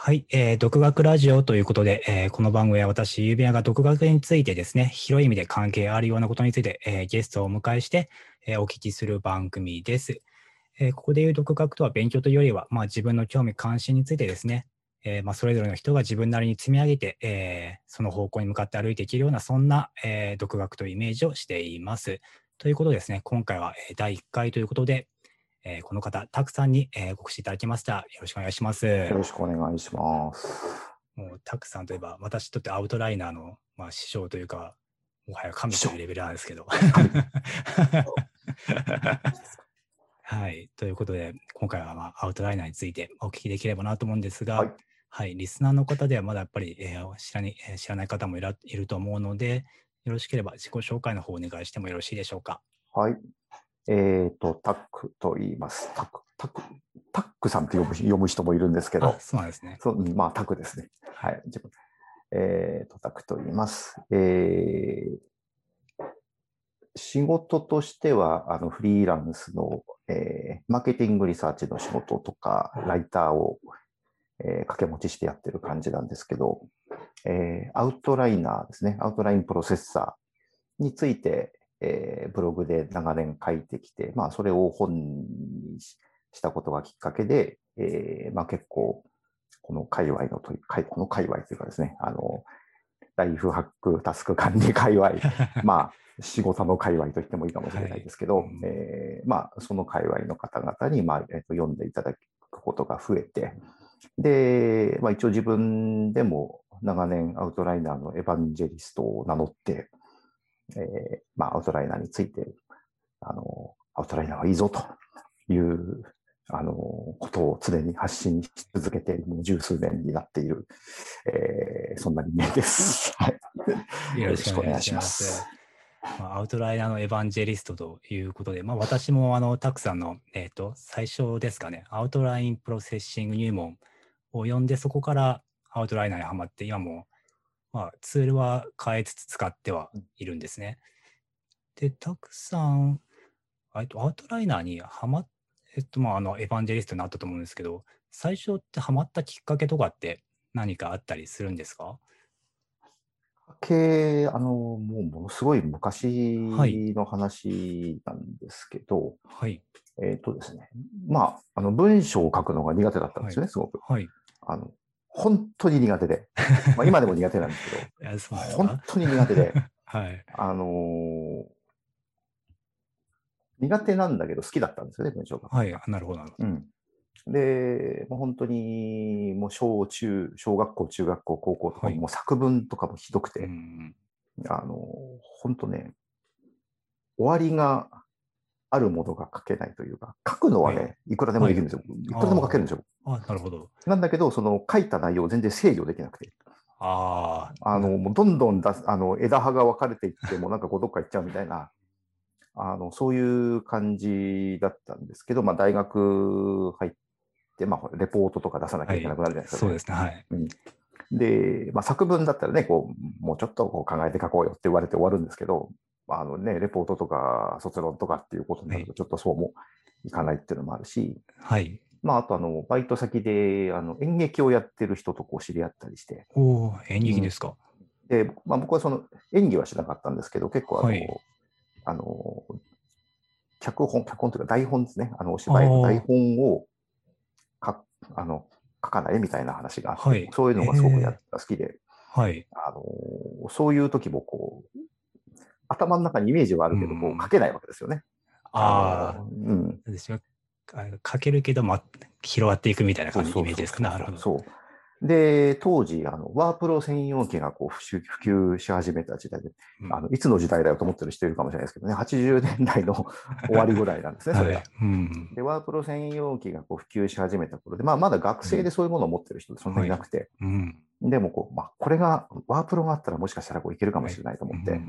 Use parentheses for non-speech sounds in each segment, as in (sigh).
はい、えー、独学ラジオということで、えー、この番組は私、ゆうびやが独学についてですね、広い意味で関係あるようなことについて、えー、ゲストをお迎えして、えー、お聞きする番組です。えー、ここでいう独学とは勉強というよりは、まあ、自分の興味関心についてですね、えーまあ、それぞれの人が自分なりに積み上げて、えー、その方向に向かって歩いていけるような、そんな、えー、独学というイメージをしています。ということですね、今回は第1回ということで、えー、この方、たくさんに、えー、ご越しいただきました。よろしくお願いします。よろしくお願いします。もう、たくさんといえば、私にとってアウトライナーの、まあ、師匠というか、もはや神というレベルなんですけど。(laughs) はい。ということで、今回は、まあ、アウトライナーについてお聞きできればなと思うんですが、はい、はい、リスナーの方ではまだやっぱり、えー、知らにえ知らない方もいらいると思うので、よろしければ自己紹介の方お願いしてもよろしいでしょうか。はい。えっ、ー、と、タックと言います。タック、タック、タックさんって読む読む人もいるんですけど、そうですね。そうまあ、タクですね。はい。自分えっ、ー、と、タクと言います。えー、仕事としては、あの、フリーランスの、えー、マーケティングリサーチの仕事とか、ライターを、えー、掛け持ちしてやってる感じなんですけど、えー、アウトライナーですね、アウトラインプロセッサーについて、えー、ブログで長年書いてきて、まあ、それを本にしたことがきっかけで、えー、まあ、結構、この界隈のと、この界隈というかですね、あの、ライフハックタスク管理界隈、(laughs) まあ、仕事の界隈と言ってもいいかもしれないですけど、はい、えー、まあ、その界隈の方々に、まあ、えーと、読んでいただくことが増えて、で、まあ、一応自分でも長年アウトライナーのエヴァンジェリストを名乗って、えー、まあ、アウトライナーについて、あの、アウトライナーはいいぞという、あの、ことを常に発信し続けて、もう十数年になっている、えー、そんな人間です。よろしくお願いします。まあ、アウトライナーのエヴァンジェリストということで、まあ、私もあのたくさんの、えーと、最初ですかね、アウトラインプロセッシング入門を読んで、そこからアウトライナーにはまって、今もまあ、ツールは変えつつ使ってはいるんですね。で、たくさん、アウトライナーにはまっ、えっと、まあ、あの、エヴァンジェリストになったと思うんですけど、最初ってはまったきっかけとかって何かあったりするんですか？けあの、もうものすごい昔の話なんですけど、はい。えっ、とですね、まあ、あの文章を書くのが苦手だったんですよね、はい、すごく。はい。あの本当に苦手で、まあ今でも苦手なんですけど、(laughs) 本当に苦手で、(laughs) はい、あのー、苦手なんだけど好きだったんですよね、文章が。はい、なるほど。うん、で、もう本当に、もう小中、小学校、中学校、高校とか、もう作文とかもひどくて、あの、本当ね、終わりがあるものが書けないというか、書くのはね、はい、いくらでもできるんですよ。はい、いくらでも書けるんですよ。あなるほど。なんだけど、その書いた内容を全然制御できなくて。ああの、もうどんどん出す、あの、枝葉が分かれていって、もうなんかこうどっか行っちゃうみたいな、あの、そういう感じだったんですけど、まあ大学入って、まあレポートとか出さなきゃいけなくなるじゃないですか、ねはい、そうですね、はい。うんで、まあ、作文だったらね、こう、もうちょっとこう考えて書こうよって言われて終わるんですけど、あのね、レポートとか卒論とかっていうことになると、ちょっとそうもいかないっていうのもあるし、はい。まあ、あと、あの、バイト先で、あの、演劇をやってる人とこう知り合ったりして。お演劇ですか。うん、で、まあ、僕はその、演技はしなかったんですけど、結構、あの、はい、あの、脚本、脚本というか台本ですね。あの、お芝居の台本をか、あの、書かないみたいな話があって、はい、そういうのがすごくや好きで、はい。あの、そういう時もこう、頭の中にイメージはあるけど、もう書けないわけですよね。ああ、うん。書けるけど、ま、広がっていくみたいな感じのイメージですか？なるほど。そう。で、当時、あの、ワープロ専用機がこう普及し始めた時代で、うん、あの、いつの時代だよと思ってる人いるかもしれないですけどね、80年代の (laughs) 終わりぐらいなんですね、それうん、で、ワープロ専用機がこう普及し始めた頃で、まあ、まだ学生でそういうものを持ってる人そんなにいなくて、うん、でもこう、まあ、これが、ワープロがあったらもしかしたらこういけるかもしれないと思って、はい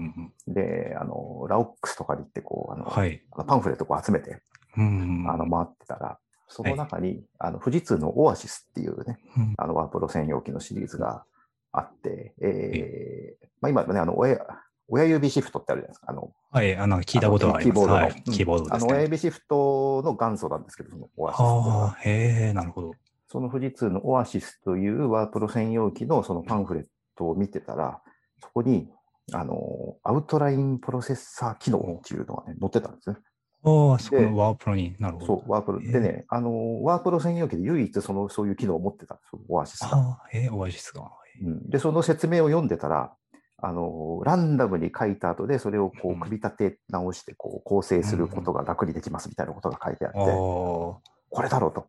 で、あの、ラオックスとかに行ってこう、あの、はい、パンフレットを集めて、あの、回ってたら、その中に、はい、あの富士通のオアシスっていうね、うん、あのワープロ専用機のシリーズがあって、えー、まあ、今ね、あの親親指シフトってあるじゃないですか。あのはい、あの聞いたことがあります。キーボードの、はい、キーボード、ね、あの親指シフトの元祖なんですけど、そのオアシスああ、へえ、なるほど。その富士通のオアシスというワープロ専用機のそのパンフレットを見てたら、そこに、あの、アウトラインプロセッサー機能っていうのがね、載ってたんですね。ああ、そこのワープロになるほど。そう、ワープロ。でね、あの、ワープロ専用機で唯一その、そういう機能を持ってたんですよ、オアシスが。ああ、えー、オアシスが。うん、で、その説明を読んでたら、あの、ランダムに書いた後で、それをこうんう、組み立て直して、こう、構成することが楽にできますみたいなことが書いてあって、ああ、これだろうと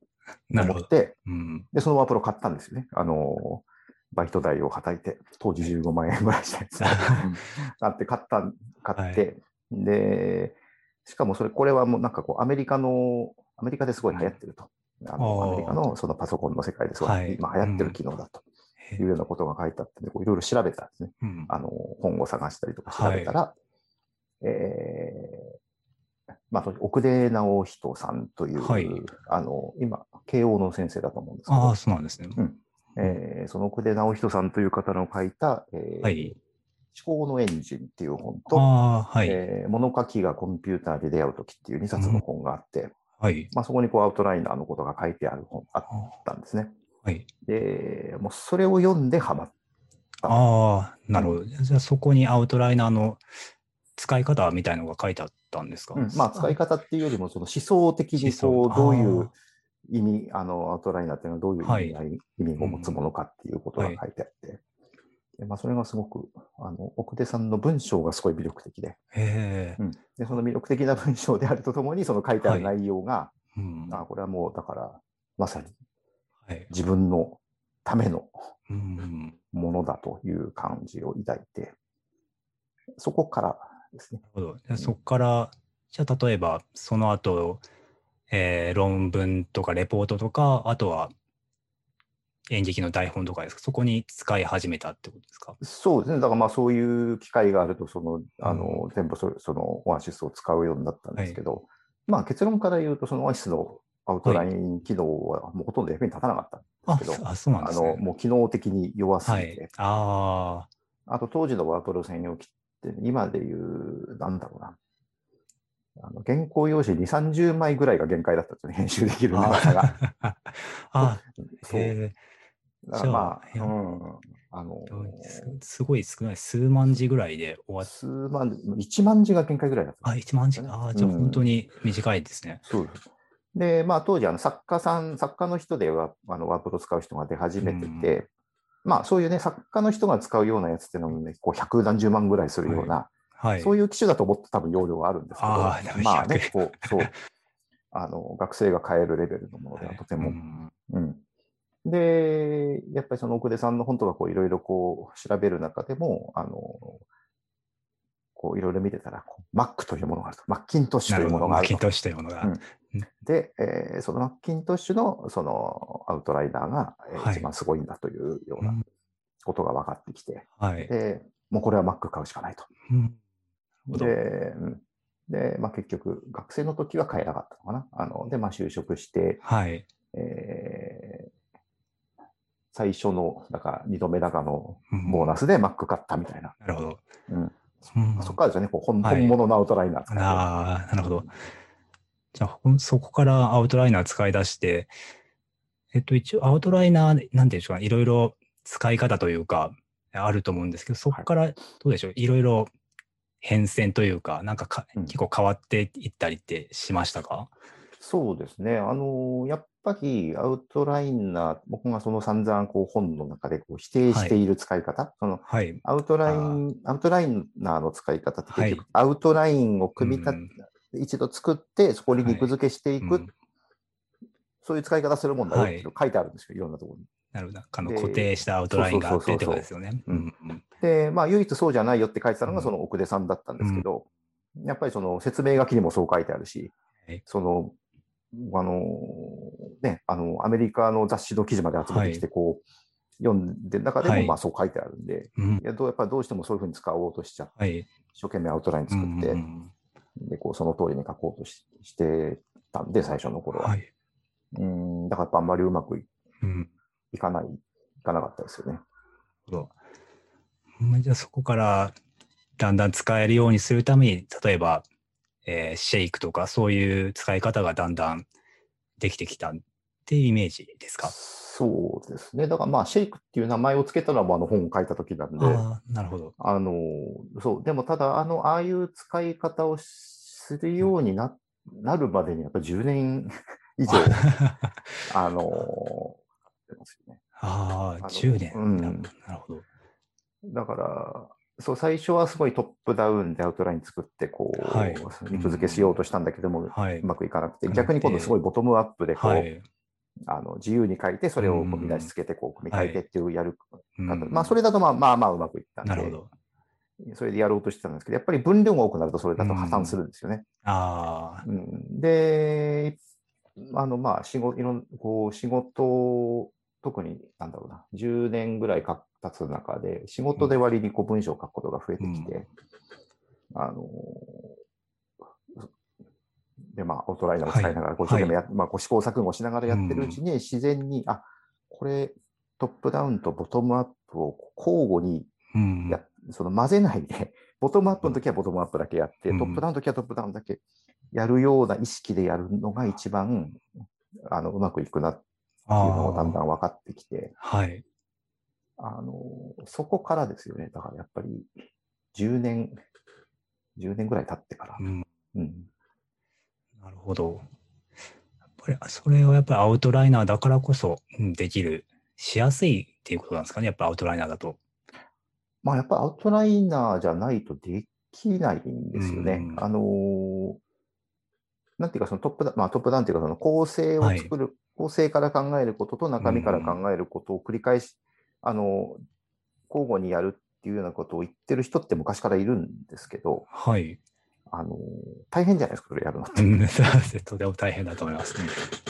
なるほ。で、そのワープロ買ったんですよね。あの、バイト代をはたいて、当時15万円ぐらいしたやつ。う (laughs) ん買って、買った、買って、で、しかもそれ、これはもうなんかこう、アメリカの、アメリカですごい流行ってると。あのアメリカのそのパソコンの世界ですごい、はい今流行ってる機能だとへいうようなことが書いてあって、こういろいろ調べたんですね。うん。あの、本を探したりとか調べたら、えーまあ、奥出直人さんという、はいあの、今、慶応の先生だと思うんですけど、ああ、そうなんですね。えーその奥出直人さんという方の書いた、えーはい。思考のエンジンっていう本と、ああ、はい。えー物書きがコンピューターで出会うときっていう2冊の本があって、はい。まあ、そこにこうアウトライナーのことが書いてある本あっあたんですね。はい。で、もうそれを読んでハマっああ、なるほど。じゃあそこにアウトライナーの使い方みたいのが書いてあったんですか、うんまあ、使い方っていうよりも、その思想的にこう、どういあう意味、あの、アウトライナーっていうのはどういう意味,、はい意味を持つものかっていうことが書いてあって、でまあ、それがすごく、あの、奥出さんの文章がすごい魅力的で。うんで、その魅力的な文章であるとともに、その書いてある内容が、うん。あこれはもう、だから、まさにはい。自分のためのうん。ものだという感じを抱いて、そこからですね。なるほど。じゃあそこから、じゃあ例えば、その後、えー論文とかレポートとか、あとは演劇の台本とかですか、そこに使い始めたってことですか？そうですね。だからまあそういう機会があると、その、あの、全部そそのオアシスを使うようになったんですけど、まあ結論から言うと、そのオアシスのアウトライン機能はもうほとんど役に立たなかったんあですけど、あ、そうなんですね。もう機能的に弱すぎて、はい。ああと当時のワープロ専用機って、今で言う、なんだろうな。あの原稿用紙2、30枚ぐらいが限界だったんですよね、編集できる長さが。あ。あ、(laughs) そう。へだからまあ、うん。あの、えすすごい少ない。数万字ぐらいで終わっ数万、1万字が限界ぐらいだった。あ、1万字か。ああ、じゃあうん本当に短いですね。そうです。で、まあ当時、あの作家さん、作家の人ではあのワープロ使う人が出始めてて、まあそういうね、作家の人が使うようなやつっていうのもね、こう百何十万ぐらいするような、はい。そういう機種だと思って多分容量があるんですけど、あまあね100、こう、そう、あの、学生が買えるレベルのものではとても、うん。うん。で、やっぱりその奥出さんの本とかこういろいろこう調べる中でも、あの、こういろいろ見てたら、こう Mac というものがあると。マッキントッシュ。というものがあると。マッキントッシュというものが。うんで、えーそのマッキントッシュのそのアウトライナーが、一番すごいんだというよううなんことが分かってきて、はい。で、もうこれは Mac 買うしかないと。うんで、うんで、まあ、結局、学生の時は買えなかったのかな。あの、で、まあ、就職して、はい。えー最初の、だから2度目だかのうんボーナスで Mac 買ったみたいな。なるほど。うんうん。そこからですよね、こう本はい。本物のアウトライナー使ってああ、なるほど。じゃあ、そこからアウトライナー使い出して、えっと、一応アウトライナー、なんていうんでしょうかね、いろいろ使い方というか、あると思うんですけど、そこからどうでしょう、いろいろ変遷というか、なんかかうん。結構変わっていったりってしましたか、そうですね。あの、やっぱりアウトライナー、僕がその散々こう本の中でこう否定してい。る使い方、そのはい。アウトライン、アウトライナーの使い方って結局、アウトラインを組み立て、一度作って、そこに肉付けしていく、うん。そういう使い方するもんだよってはい書いてあるんですよ、いろんなところに。なるほど。あので固定したアウトラインがあってってことですよね。で、まあ、唯一そうじゃないよって書いてたのうん。がその奥出さんだったんですけど、やっぱりその説明書きにもそう書いてあるしはい、その、あの、ね、あの、アメリカの雑誌の記事まで集めてきて、こう、読んでる中でも、はいまあそう書いてあるんで、うんいやどうやっぱりどうしてもそういうふうに使おうとしちゃって、はい。一生懸命アウトライン作って、うんで、こう、その通りに書こうとししてたんで、最初の頃は。はい。うん、だからあんまりうまくいうんいかない、いかなかったですよね。じゃあそこからだんだん使えるようにするために、例えば、えーシェイクとかそういう使い方がだんだんできてきたっていうイメージですか？そうですね。だからまあ、シェイクっていう名前を付けたのはあの本を書いた時なんで、なるほど。あの、そう、でもただ、あの、ああいう使い方をするようにな,、なるまでにやっぱり10年以上、あの。ああ、の10年。うんなるほど。だから、そう、最初はすごいトップダウンでアウトライン作って、こう、はい。肉付けしようとしたんだけども、はい。うまくいかなくて、逆に今度すごいボトムアップで、こう、はい。あの自由に書いて、それを見出しつけて、こう、組み替えてっていうやるうん方、まあ、それだとまあまあまあうまくいったんで、なるほど。それでやろうとしてたんですけど、やっぱり分量が多くなるとそれだと破綻するんですよね。ああ、うん。で、あの、まあ、仕事、いろん、こう、仕事、特に、なんだろうな、10年ぐらいか経つ中で、仕事で割にこう文章を書くことが増えてきて、あの、で、まあ、アウトライナーを使いながら、こう一生懸命や、まあ、こう試行錯誤しながらやってるうちに、自然に、あ、これ、トップダウンとボトムアップを交互にうん。やその混ぜないで、(laughs) ボトムアップの時はボトムアップだけやって、うん。トップダウンの時はトップダウンだけやるような意識でやるのが一番あのうまくいくなっていうのがだんだあん分かってきて、あ、はい。あのそこからですよね。だからやっぱり10年、10年ぐらい経ってからう。ん。うん、なるほど。やっぱり、それはやっぱりアウトライナーだからこそうんできる、しやすいっていうことなんですかね。やっぱアウトライナーだと。まあやっぱアウトライナーじゃないとできないんですよね。うんあのなんていうかそのトップダウン、まあトップダウンっていうかその構成を作る、構成から考えることと中身から考えることを繰り返し、あの、交互にやるっていうようなことを言ってる人って昔からいるんですけど、はい。あの、大変じゃないですか、それやるのって。(laughs) とても大変だと思います。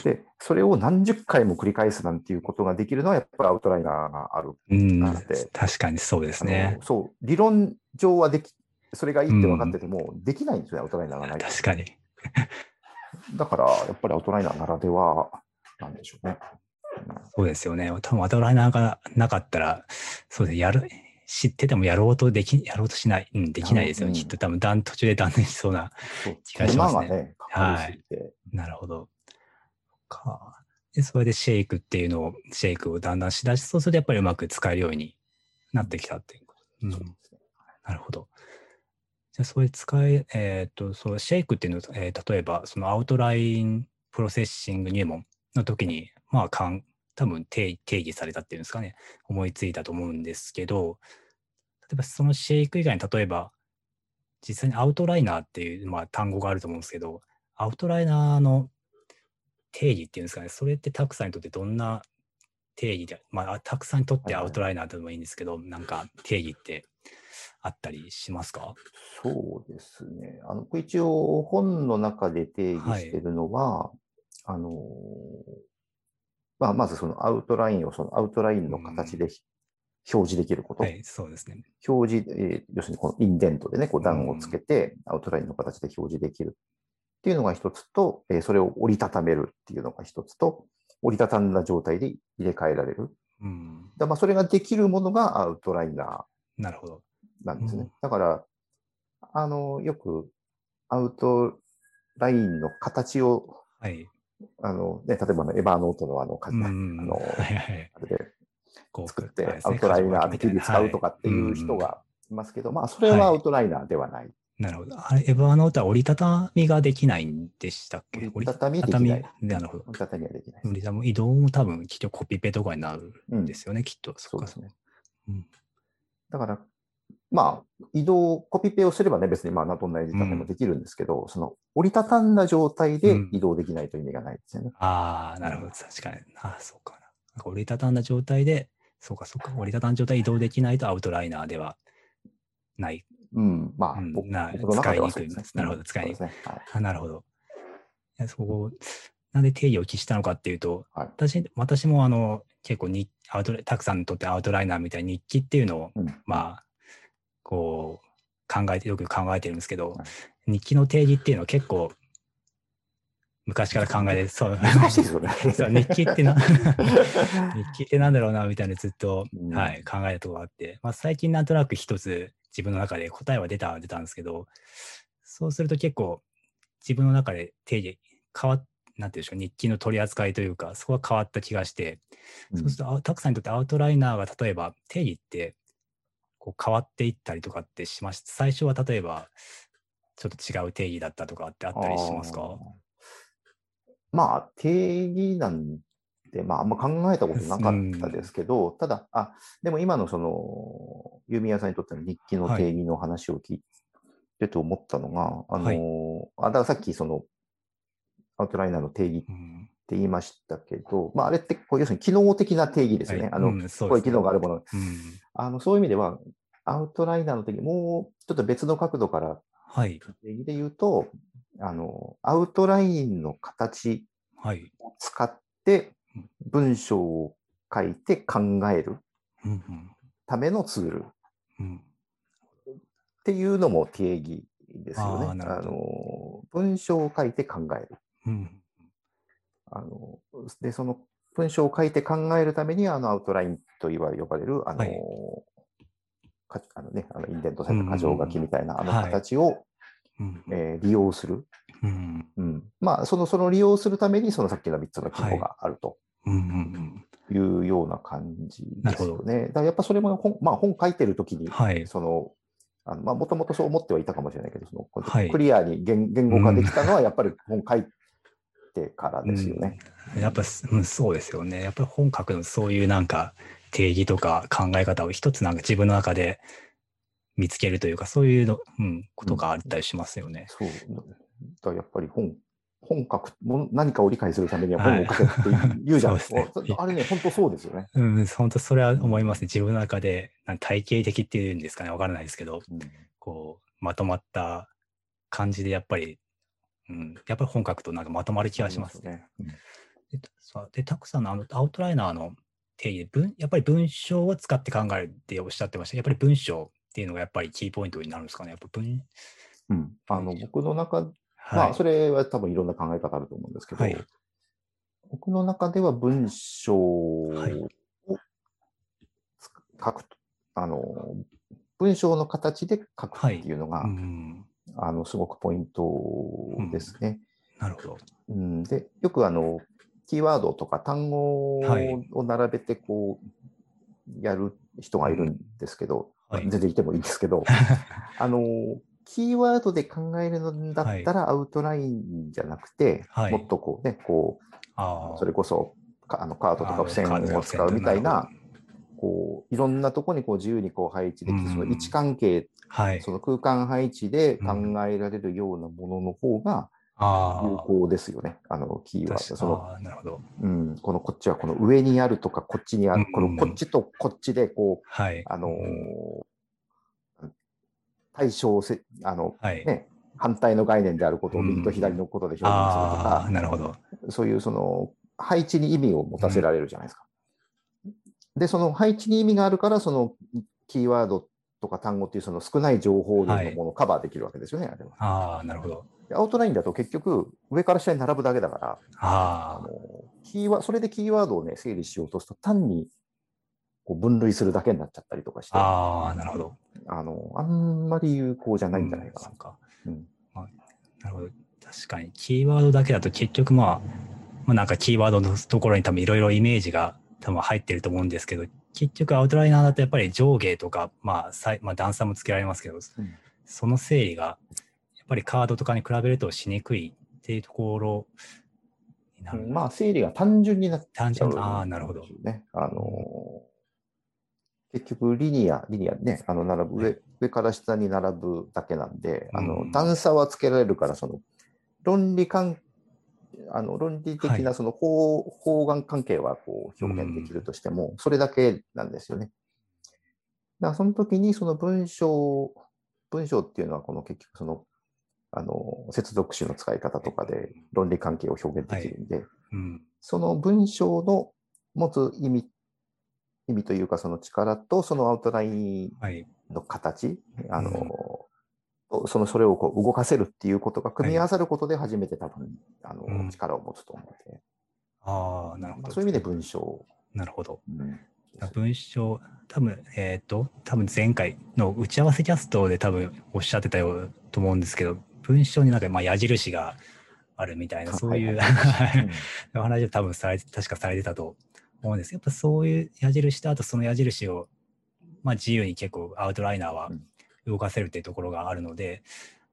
で、それを何十回も繰り返すなんていうことができるのはやっぱりアウトライナーがある。うんなので、確かにそうですあねの。そう、理論上はでき、それがいいって分かってても、できないんですよね、アウトライナーがないと。確かに。(laughs) だから、やっぱりアウトライナーならではなんでしょうね。そうですよね。多分アウトライナーがなかったら、そうですね、やる、知っててもやろうとでき、やろうとしない、うん、できないですよ。うんきっと多分断途中で断念しそうな。気がしますねね、かかりすぎて。なるほど。か。で、それでシェイクっていうのを、シェイクをだんだんしだし、そうするとやっぱりうまく使えるようになってきたっていう。うんなるほど。じゃあ、それ使え、えっ、と、そう、シェイクっていうのは、えー例えば、そのアウトラインプロセッシング入門の時に、まあ、かん多分定定義されたっていうんですかね、思いついたと思うんですけど、例えばそのシェイク以外に、例えば、実際にアウトライナーっていう、まあ、単語があると思うんですけど、アウトライナーの定義っていうんですかね、それってたくさんにとってどんな定義で、まあ、たくさんにとってはいはい。アウトライナーでもいいんですけど、なんか定義ってあったりしますか？そうですね。あの、一応本の中で定義してるのは、あの、まあ、まずそのアウトラインをそのアウトラインの形で表示できること。はい、そうですね。表示、えー要するにこのインデントでね、こう段をつけて、アウトラインの形で表示できるっていうのが一つと、えーそれを折りたためるっていうのが一つと、折りたたんだ状態で入れ替えられる。うん、だまあそれができるものがアウトライナなるほど。ーなんですね。うんだから、あの、よくアウトラインの形を、はい。あの、ね、例えばあのエヴァーノートのあの、あのはいはい。あれで作ってアウトライナー的に使うとかっていう人がいますけど、まあそれはアウトライナーではない。なるほど。あれ、エヴァーノートは折りたたみができないんでしたっけ？折りたたみできない折りたたみ？なるほど。折りたたみはできない。折りたたみ移動も多分、きっとコピペとかになるうんんですよね、きっと。そっかそうですね。うんだから、まあ、移動、コピペをすればね、別にまあ、どんな折りたたみもできるんですけど、その折りたたんだ状態でうん移動できないと意味がないですよね。ああ、なるほど。確かに。ああ、そうかな。折りたたんだ状態で、そうか、そうか。折りたたんだ状態で移動できないとアウトライナーではない。うん、まあ、うん僕の中では使いにくいそうですね。なるほど使いにくいね。はい。あなるほど。いやそこ、なんで定義を記したのかっていうと、はい私私もあの結構にアウトラたくさんにとってアウトライナーみたいに日記っていうのを、うんまあ、こう考えて、よく考えてるんですけど、はい。日記の定義っていうのは結構昔から考えて、そう、(laughs) 日記ってな (laughs) 日記ってなんだろうなみたいなずっと、うん。はい、考えたところがあって、まあ、最近なんとなく一つ自分の中で答えは出たは出たんですけどそうすると結構自分の中で定義変わっなんていうんでしょう、日記の取り扱いというか、そこが変わった気がして、うん。そうするとあ、たくさんにとってアウトライナーが例えば定義ってこう変わっていったりとかってしました。最初は例えば、ちょっと違う定義だったとかってあったりしますか？まあ、定義なんて、まあ、あんま考えたことなかったですけど、ただ、あ、でも今のその、郵便屋さんにとっての日記の定義の話を聞いてて思ったのが、あの、はい。あ、だからさっきその、アウトライナーの定義っうんて言いましたけど、まあ、あれってこう、要するに機能的な定義ですよね。あの、はいうんそうこういう機能があるもの。うんあの、そういう意味では、アウトライナーの定義、もうちょっと別の角度からはい、定義で言うと、あの、アウトラインの形はい。を使って文章を書いて考えるためのツールうんっていうのも定義ですよね。あの文章を書いて考える。うんあので、その文章を書いて考えるために、あのアウトラインと言わ呼ばれる、あの、はい。かあのね、あのインデントされた箇条書きみたいなあのはい。形を、うんえー利用する。うん。うん、まあ、その、その利用するために、そのさっきの3つの機能があると。うんうんいうような感じですよね。だからやっぱそれも本、まあ、本書いてるときに、はい。その、あのまあ、もともとそう思ってはいたかもしれないけど、そのクリアに言言語化できたのは、やっぱり本書いてからですよね。やっぱ、うん、そうですよね。やっぱり本書くのそういうなんか定義とか考え方を一つなんか自分の中で見つけるというか、そういうの、うん、ことがあったりしますよね。そう。だやっぱり本、本書く、も何かを理解するためには本を書けって言うじゃん。(laughs) そうですねあれね、本当そうですよね。うん、本当それは思いますね。自分の中でなん体系的っていうんですかね、わからないですけど、うんこう、まとまった感じでやっぱり、うん、やっぱり本書くとなんかまとまる気がしますね。ね。で、さでたくさんのあのアウトライナーの定義で文、やっぱり文章を使って考えるっておっしゃってました。やっぱり文章っていうのがやっぱりキーポイントになるんですかね。やっぱ文、うん。あの、僕の中、はい。まあ、それは多分いろんな考え方あると思うんですけど、はい僕の中では文章を書くと、あの、文章の形で書くっていうのが、うん、あの、すごくポイントですね。なるほど。うん、で、よくあの、キーワードとか単語はい。を並べてこう、やる人がいるんですけど、はい。全然いてもいいんですけど、(laughs) あの、キーワードで考えるのだったらアウトラインじゃなくて、はい。もっとこうね、こあう、それこそかあのカードとか付箋を使うみたいなこう、いろんなとこにこう自由にこう配置できて、うんその位置関係、はい。その空間配置で考えられるようなものの方が有効ですよね。あの、キーワード。そのなるほど。うん、このこっちはこの上にあるとか、こっちにある、こうんのこっちとこっちで、こう、はい。あの対象せ、あの、はい。ね、反対の概念であることをうん右と左のことで表現するとか、なるほど。そういうその配置に意味を持たせられるじゃないですか。で、その配置に意味があるから、そのキーワードとか単語っていうその少ない情報量のものをカバーできるわけですよね、あれは。ああ、なるほど。でアウトラインだと結局、上から下に並ぶだけだから、ああのキーワそれでキーワードをね、整理しようとすると、単にこう分類するだけになっちゃったりとかして、あ、あああ、なるほど。のあんまり有効じゃないんじゃないかなうん。か。うんまあなるほど。確かに、キーワードだけだと結局まあ、まあ、なんかキーワードのところに多分いろいろイメージが多分入ってると思うんですけど、結局アウトライナーだとやっぱり上下とか、まあ、さいまあ、段差もつけられますけど、その整理が、やっぱりカードとかに比べるとしにくいっていうところになる。まあ、整理が単純になっ単純、ちゃう。ああ、なるほど。ね。あの結局、リニア、リニアね、あの、並ぶ、上、上から下に並ぶだけなんで、あうの、ん段差はつけられるから、その、論理関あの論理的はなその法,、法眼関係はこう表現できるとしても、それだけなんですよね。だからその時にその文章、文章っていうのはこの結局その、あの、接続詞の使い方とかで論理関係を表現できるんで、うん。そその文章の持つ意味、意味というかその力とそのアウトラインはい。の形、あの、そのそれをこう動かせるっていうことが組み合わさることで初めて多分、あのうん。力を持つと思うので、ああ、なるほど。まあそういう意味で文章、なるほど。うん。文章、多分えっ、と、多分前回の打ち合わせキャストで多分おっしゃってたよと思うんですけど、文章になんかまあ矢印があるみたいな、そういう、はい (laughs) お話で多分されて、確かされてたと思うんですやっぱそういう矢印と、あとその矢印を、まあ自由に結構アウトライナーはうん動かせるっていうところがあるので、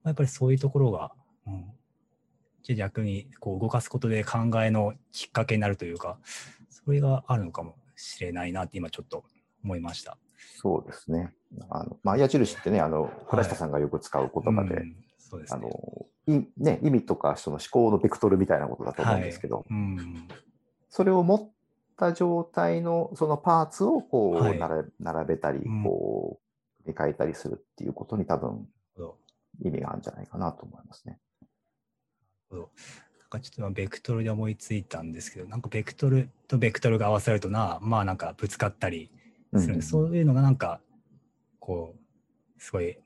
まあやっぱりそういうところが、うん、逆にこう動かすことで考えのきっかけになるというか、それがあるのかもしれないなって今ちょっと思いました。そうですね。あの、まあ、矢印ってね、あの、倉下さんがよく使う言葉で、うん。そうですあね。の、いね、意味とかその思考のベクトルみたいなことだと思うんですけど、うん、それを持った状態のそのパーツをこう、はい。並べたりうん、こう、組み替えたりするっていうことに多分意味があるんじゃないかなと思いますね。なんかちょっと今ベクトルで思いついたんですけど、なんかベクトルとベクトルが合わさるとな、まあなんかぶつかったりするんで、うんそういうのがなんか、こう、すごい、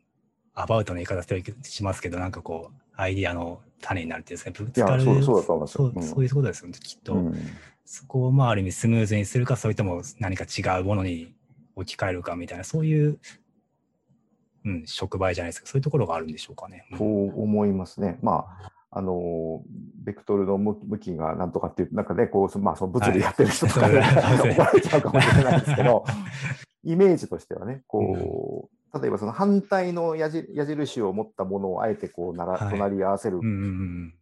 アバウトな言い方しますけど、なんかこう、アイディアの種になるっていうんですかね、ぶつかる。そうそうそういうことですよね、きっと。うんそこをまあある意味スムーズにするか、それとも何か違うものに置き換えるかみたいな、そういう、うん、触媒じゃないですか、そういうところがあるんでしょうかね。うん。と思いますね。まあ、あの、ベクトルの向きがなんとかっていう、なんかね、こう、まあ、その物理やってる人とかで、はい怒られちゃうかもしれないですけど、(laughs) イメージとしてはね、こう、例えばその反対の矢印を持ったものをあえてこうなら、はい。隣り合わせるうんうんうん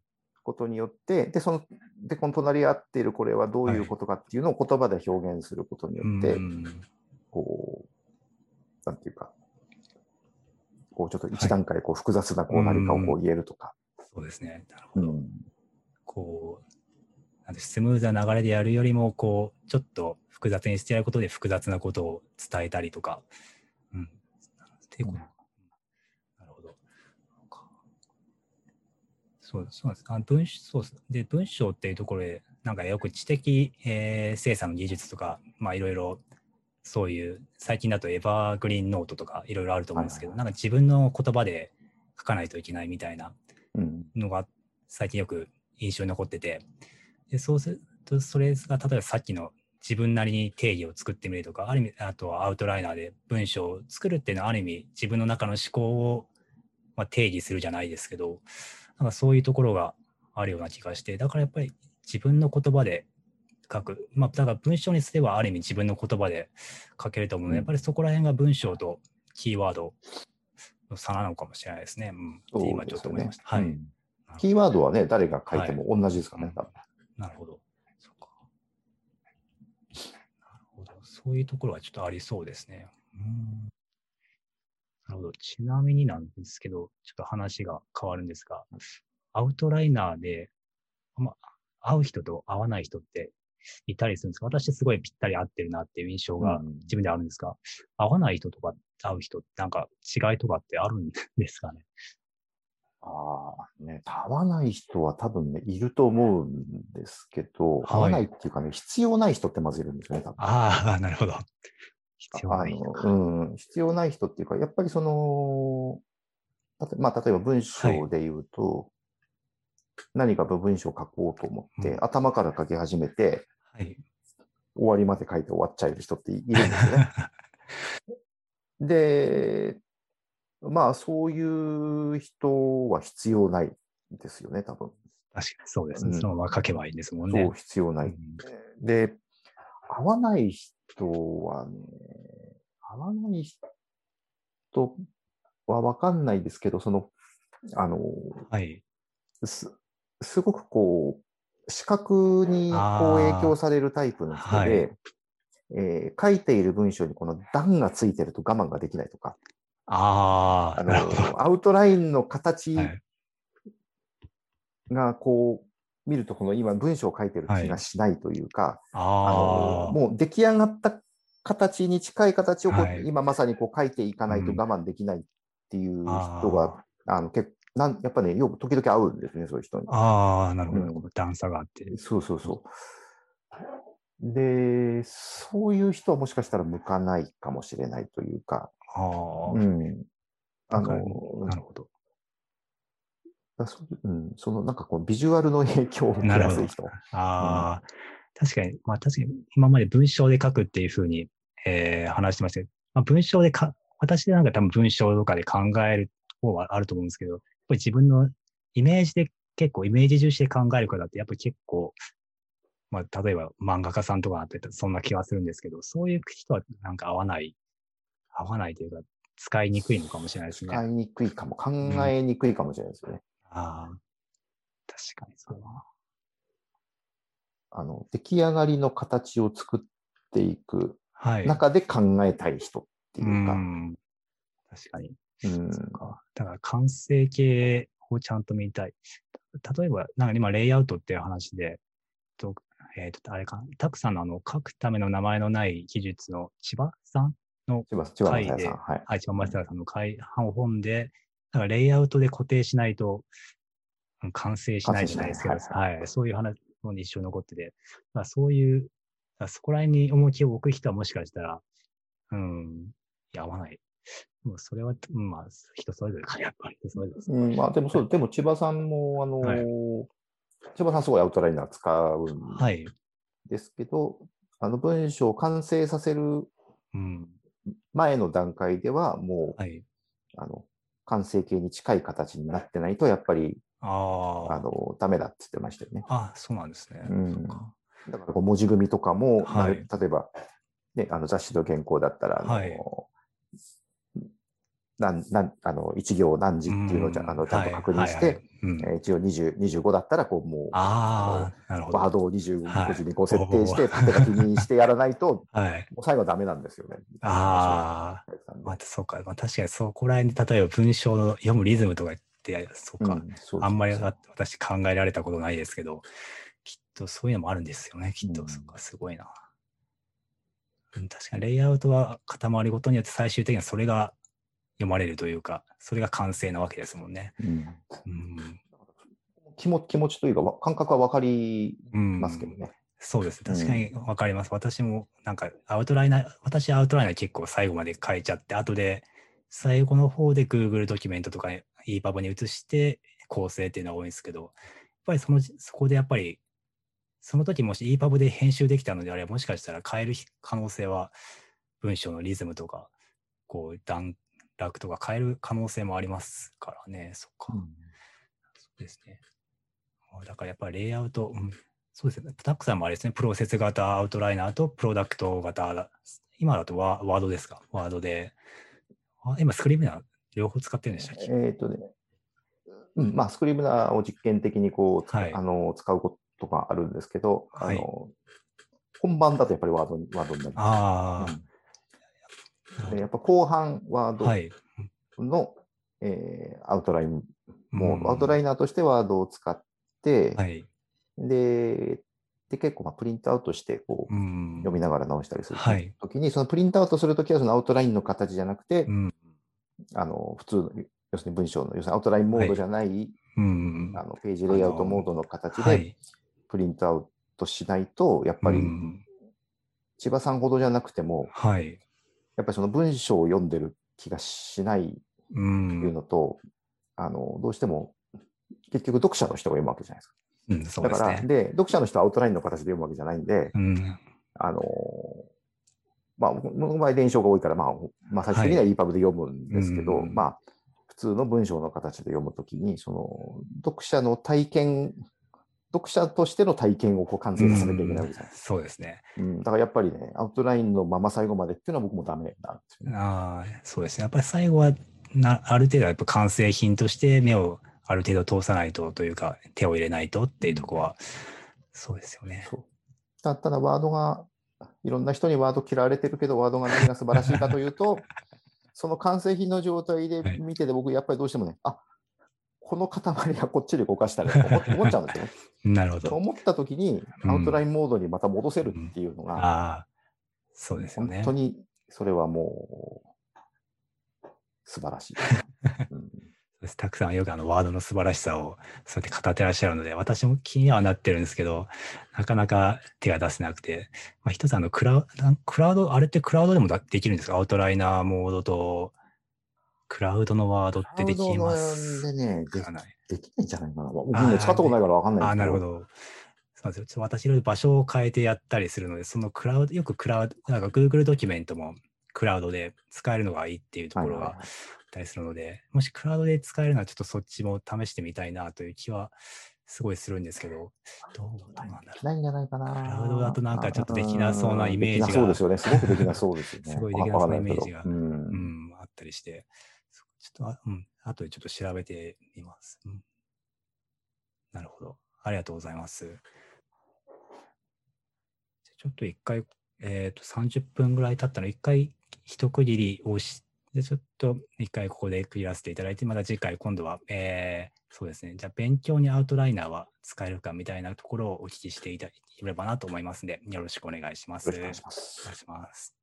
ことによって、で、その、で、この隣り合っているこれはどういうことかっていうのを言葉で表現することによって、うんうん。こう、なんていうか、こうちょっと一段階こう複雑なこう何かをこう言えるとか。そうですね。なるほど。うんこう、なんてスムーズな流れでやるよりも、こう、ちょっと複雑にしてやることで複雑なことを伝えたりとか。うん。っていうこと。うんなるほど。なんかそうそうです。あ文章そうです。で、文章っていうところで、なんかよく知的、えー生産の技術とか、まあいろいろ、そういう、最近だとエバーグリーンノートとかいろいろあると思うんですけど、はいなんか自分の言葉で書かないといけないみたいなうん。のが最近よく印象に残ってて、でそうすると、それが例えばさっきの自分なりに定義を作ってみるとか、ある意味、あとはアウトライナーで文章を作るっていうのはある意味自分の中の思考を、まあ、定義するじゃないですけど、なんかそういうところがあるような気がして、だからやっぱり自分の言葉で書く、まあ、だから文章にすればある意味自分の言葉で書けると思うので、うんやっぱりそこら辺が文章とキーワードの差なのかもしれないですね。うん、今ちょっと思いました。はい。うんキーワードはね、誰が書いても同じですからね、多分なるほど。そうか。なるほど。そういうところはちょっとありそうですね。うんなるほど。ちなみになんですけど、ちょっと話が変わるんですが、アウトライナーで、まあ、会う人と会わない人っていたりするんですか？私すごいぴったり合ってるなっていう印象がうん自分であるんですが、会わない人とか会う人なんか違いとかってあるんですかね？ああ、ね、合わない人は多分ね、いると思うんですけど、合わないっていうかね、必要ない人ってまずいるんですよね、多分。ああ、(laughs) なるほど。必要ないのか。あのうん、必要ない人っていうか、やっぱりその、たとまあ、例えば文章で言うと、何か文章を書こうと思って、うん頭から書き始めて、はい。終わりまで書いて終わっちゃえる人っているんですよね。(laughs) で、まあ、そういう人は必要ないですよね、多分。確かにそうですね。うんそのまま書けばいいんですもんね。そう、必要ない。うんで、合わない人はね、合わない人はわかんないですけど、その、あの、はい。す、すごくこう、視覚にこう影響されるタイプの人で、はいえー書いている文章にこの段がついてると我慢ができないとか、ああ。の、アウトラインの形はい。がこう、見るとこの今文章を書いてる気がしないというか、ああのあ、もう出来上がった形に近い形をこう、はい。今まさにこう書いていかないとうん。我慢できないっていう人が、あの結なんやっぱね、よく時々会うんですね、そういう人に。ああ、なるほど。うん段差があって。そうそうそう。で、そういう人はもしかしたら向かないかもしれないというか、ああ、うん。あの、なるほど。だそうん、そのなんかこうビジュアルの影響を受けやすい人。ああ、確かに、まあ確かに今まで文章で書くっていうふうに、えー話してましたけど、まあ、文章でか、私でなんか多分文章とかで考える方はあると思うんですけど、ぱり自分のイメージで結構イメージ重視で考える方って、やっぱり結構、まあ、例えば漫画家さんとかってそんな気はするんですけど、そういう人はなんか合わない、合わないというか、使いにくいのかもしれないですね。使いにくいかも、考えにくいかもしれないですよね。ああ、確かにそうだな。あの、出来上がりの形を作っていくはい。中で考えたい人っていうか、ん。確かに。うんそっか。だから完成形をちゃんと見たい。例えば、なんか今、レイアウトっていう話で、とえっ、と、あれかな、たくさんのあの、書くための名前のない技術の千葉さんの、千葉千葉さん。はい。はい、千葉マスターさんの会本で、なんかレイアウトで固定しないと、うん完成しないじゃないですけど、完成しないはい、そういう話も一生残ってて、まあ、そういう、まあそこら辺に重きを置く人はもしかしたら、うん、合わない。もうそれは、うんまあ、人それぞれか、やっぱり人それぞれです。うん、まあでもそう、でも千葉さんも、あのはい千葉さんすごいアウトライナー使うんはい。ですけど、あの文章を完成させるうん。前の段階では、もう、はい。あの、完成形に近い形になってないと、やっぱり、ああ。あの、ダメだって言ってましたよね。あ、そうなんですね。うんだから文字組みとかも、はい例えば、ね、あの雑誌の原稿だったら、あの、はいなんなんあの一行何字っていうのをちゃ,、あのちゃんと確認して、一応20 25だったら、こうもう、ああ、なるほど。ワードを25はい字にこう設定して、縦書きにしてやらないと、(laughs) はい。もう最後はダメなんですよね。ああ、まあ、そうか。まあ、確かにそこら辺で、例えば文章の読むリズムとかって、そうか。あんまり私考えられたことないですけど、きっとそういうのもあるんですよね、きっと。うんそっか、すごいな。うん、確かにレイアウトは塊ごとによって最終的にはそれが読まれるというか、それが完成なわけですもんね。うんうん。気も気持ちというか、わ感覚は分かりうん、ますけどね。そうです。確かにわかります。私もなんかアウトライナー、私アウトライナー結構最後まで書いちゃって、後で最後の方で Google ドキュメントとか EPUB に移して構成っていうのが多いんですけど、やっぱりその、そこでやっぱり、その時もし EPUB で編集できたのであれば、もしかしたら変える可能性は文章のリズムとか、こう段落とか変える可能性もありますからね。そっか。そうですね。あだからやっぱりレイアウト、うん、そうですね。タックさんもあれですね、プロセス型アウトライナーとプロダクト型だ。今だとワワードですか？ワードで。あ今、 Scrivener 両方使ってるんでしたっけ、えっ、とね、うん、まあ、 Scrivener を実験的にこう、つはいあの使うことがあるんですけど、はいあの本番だとやっぱりワードにワードになります。ああ、うんでやっぱ後半ワードはい。の、えーアウトラインも、うんアウトライナーとしてワードを使って、はい。でで結構まあプリントアウトしてこう、うん。読みながら直したりするはいときに、そのプリントアウトするときはそのアウトラインの形じゃなくて、うん。あの普通の、要するに文章の、要するにアウトラインモードじゃない、うん。あのページレイアウトモードの形ではい。プリントアウトしないと、やっぱりうん千葉さんほどじゃなくても、はい。やっぱりその文章を読んでる気がしないう。っていうんのと、あのどうしても結局読者の人が読むわけじゃないですか。うん、そうだから、で読者の人はアウトラインの形で読むわけじゃないんで、うん。あのまあ、僕の場合、伝承が多いから、まあ、まあ、最終的には EPUB で読むんですけど、うんまあ、普通の文章の形で読むときに、その、読者の体験、読者としての体験をこう完成させなきゃいけないわけじゃないですそうですね。か。うん、だからやっぱりね、アウトラインのまま最後までっていうのは僕もダメなんですよね。ああ、そうですね。やっぱり最後はな、ある程度やっぱ完成品として目をある程度通さないとというか、手を入れないとっていうところは、そうですよね。そうたただ、ワードが、いろんな人にワード嫌われてるけど、ワードが何が素晴らしいかというと、(laughs) その完成品の状態で見てて、僕、やっぱりどうしてもね、あこの塊はこっちで動かしたらと思思っちゃうんですよね。(laughs) なるほど。思ったときに、うんアウトラインモードにまた戻せるっていうのが、ああ、そうですよね本当。にそれはもう素晴らしい。(laughs) うんたくさんよくあのワードの素晴らしさをそうやって語ってらっしゃるので、私も気にはなってるんですけど、なかなか手が出せなくて、まあ、一つあのクラウなんクラウド、あれってクラウドでもだできるんですか？アウトライナーモードと、クラウドのワードってできますクラウドでねでかないできないんじゃないかな。僕あーね、使ったことないからわかんないああ。なるほど。そうなんですよちょっと私いろいろ場所を変えてやったりするので、そのクラウド、よくクラウド、なんか Google ドキュメントもクラウドで使えるのがいいっていうところがあはいはいはいったりするので、もしクラウドで使えるならちょっとそっちも試してみたいなという気はすごいするんですけど、どうなんだろできないんじゃないかな。クラウドだとなんかちょっとできなそうなイメージがそうですよね。すごくできなそうですよね。すごいできなそうなイメージがわかんううん。ん、あったりして、そちょっとあ、うん、後でちょっと調べてみます。うん、なるほど。ありがとうございます。ちょっと一回、えっ、と、30分ぐらい経ったので、一回一区切りをし、で、ちょっと一回ここで区切らせていただいて、また次回今度は、えーそうですね。じゃあ、勉強にアウトライナーは使えるかみたいなところをお聞きしていただければなと思いますので、よろしくお願いします。よろしくお願いしますお願いします。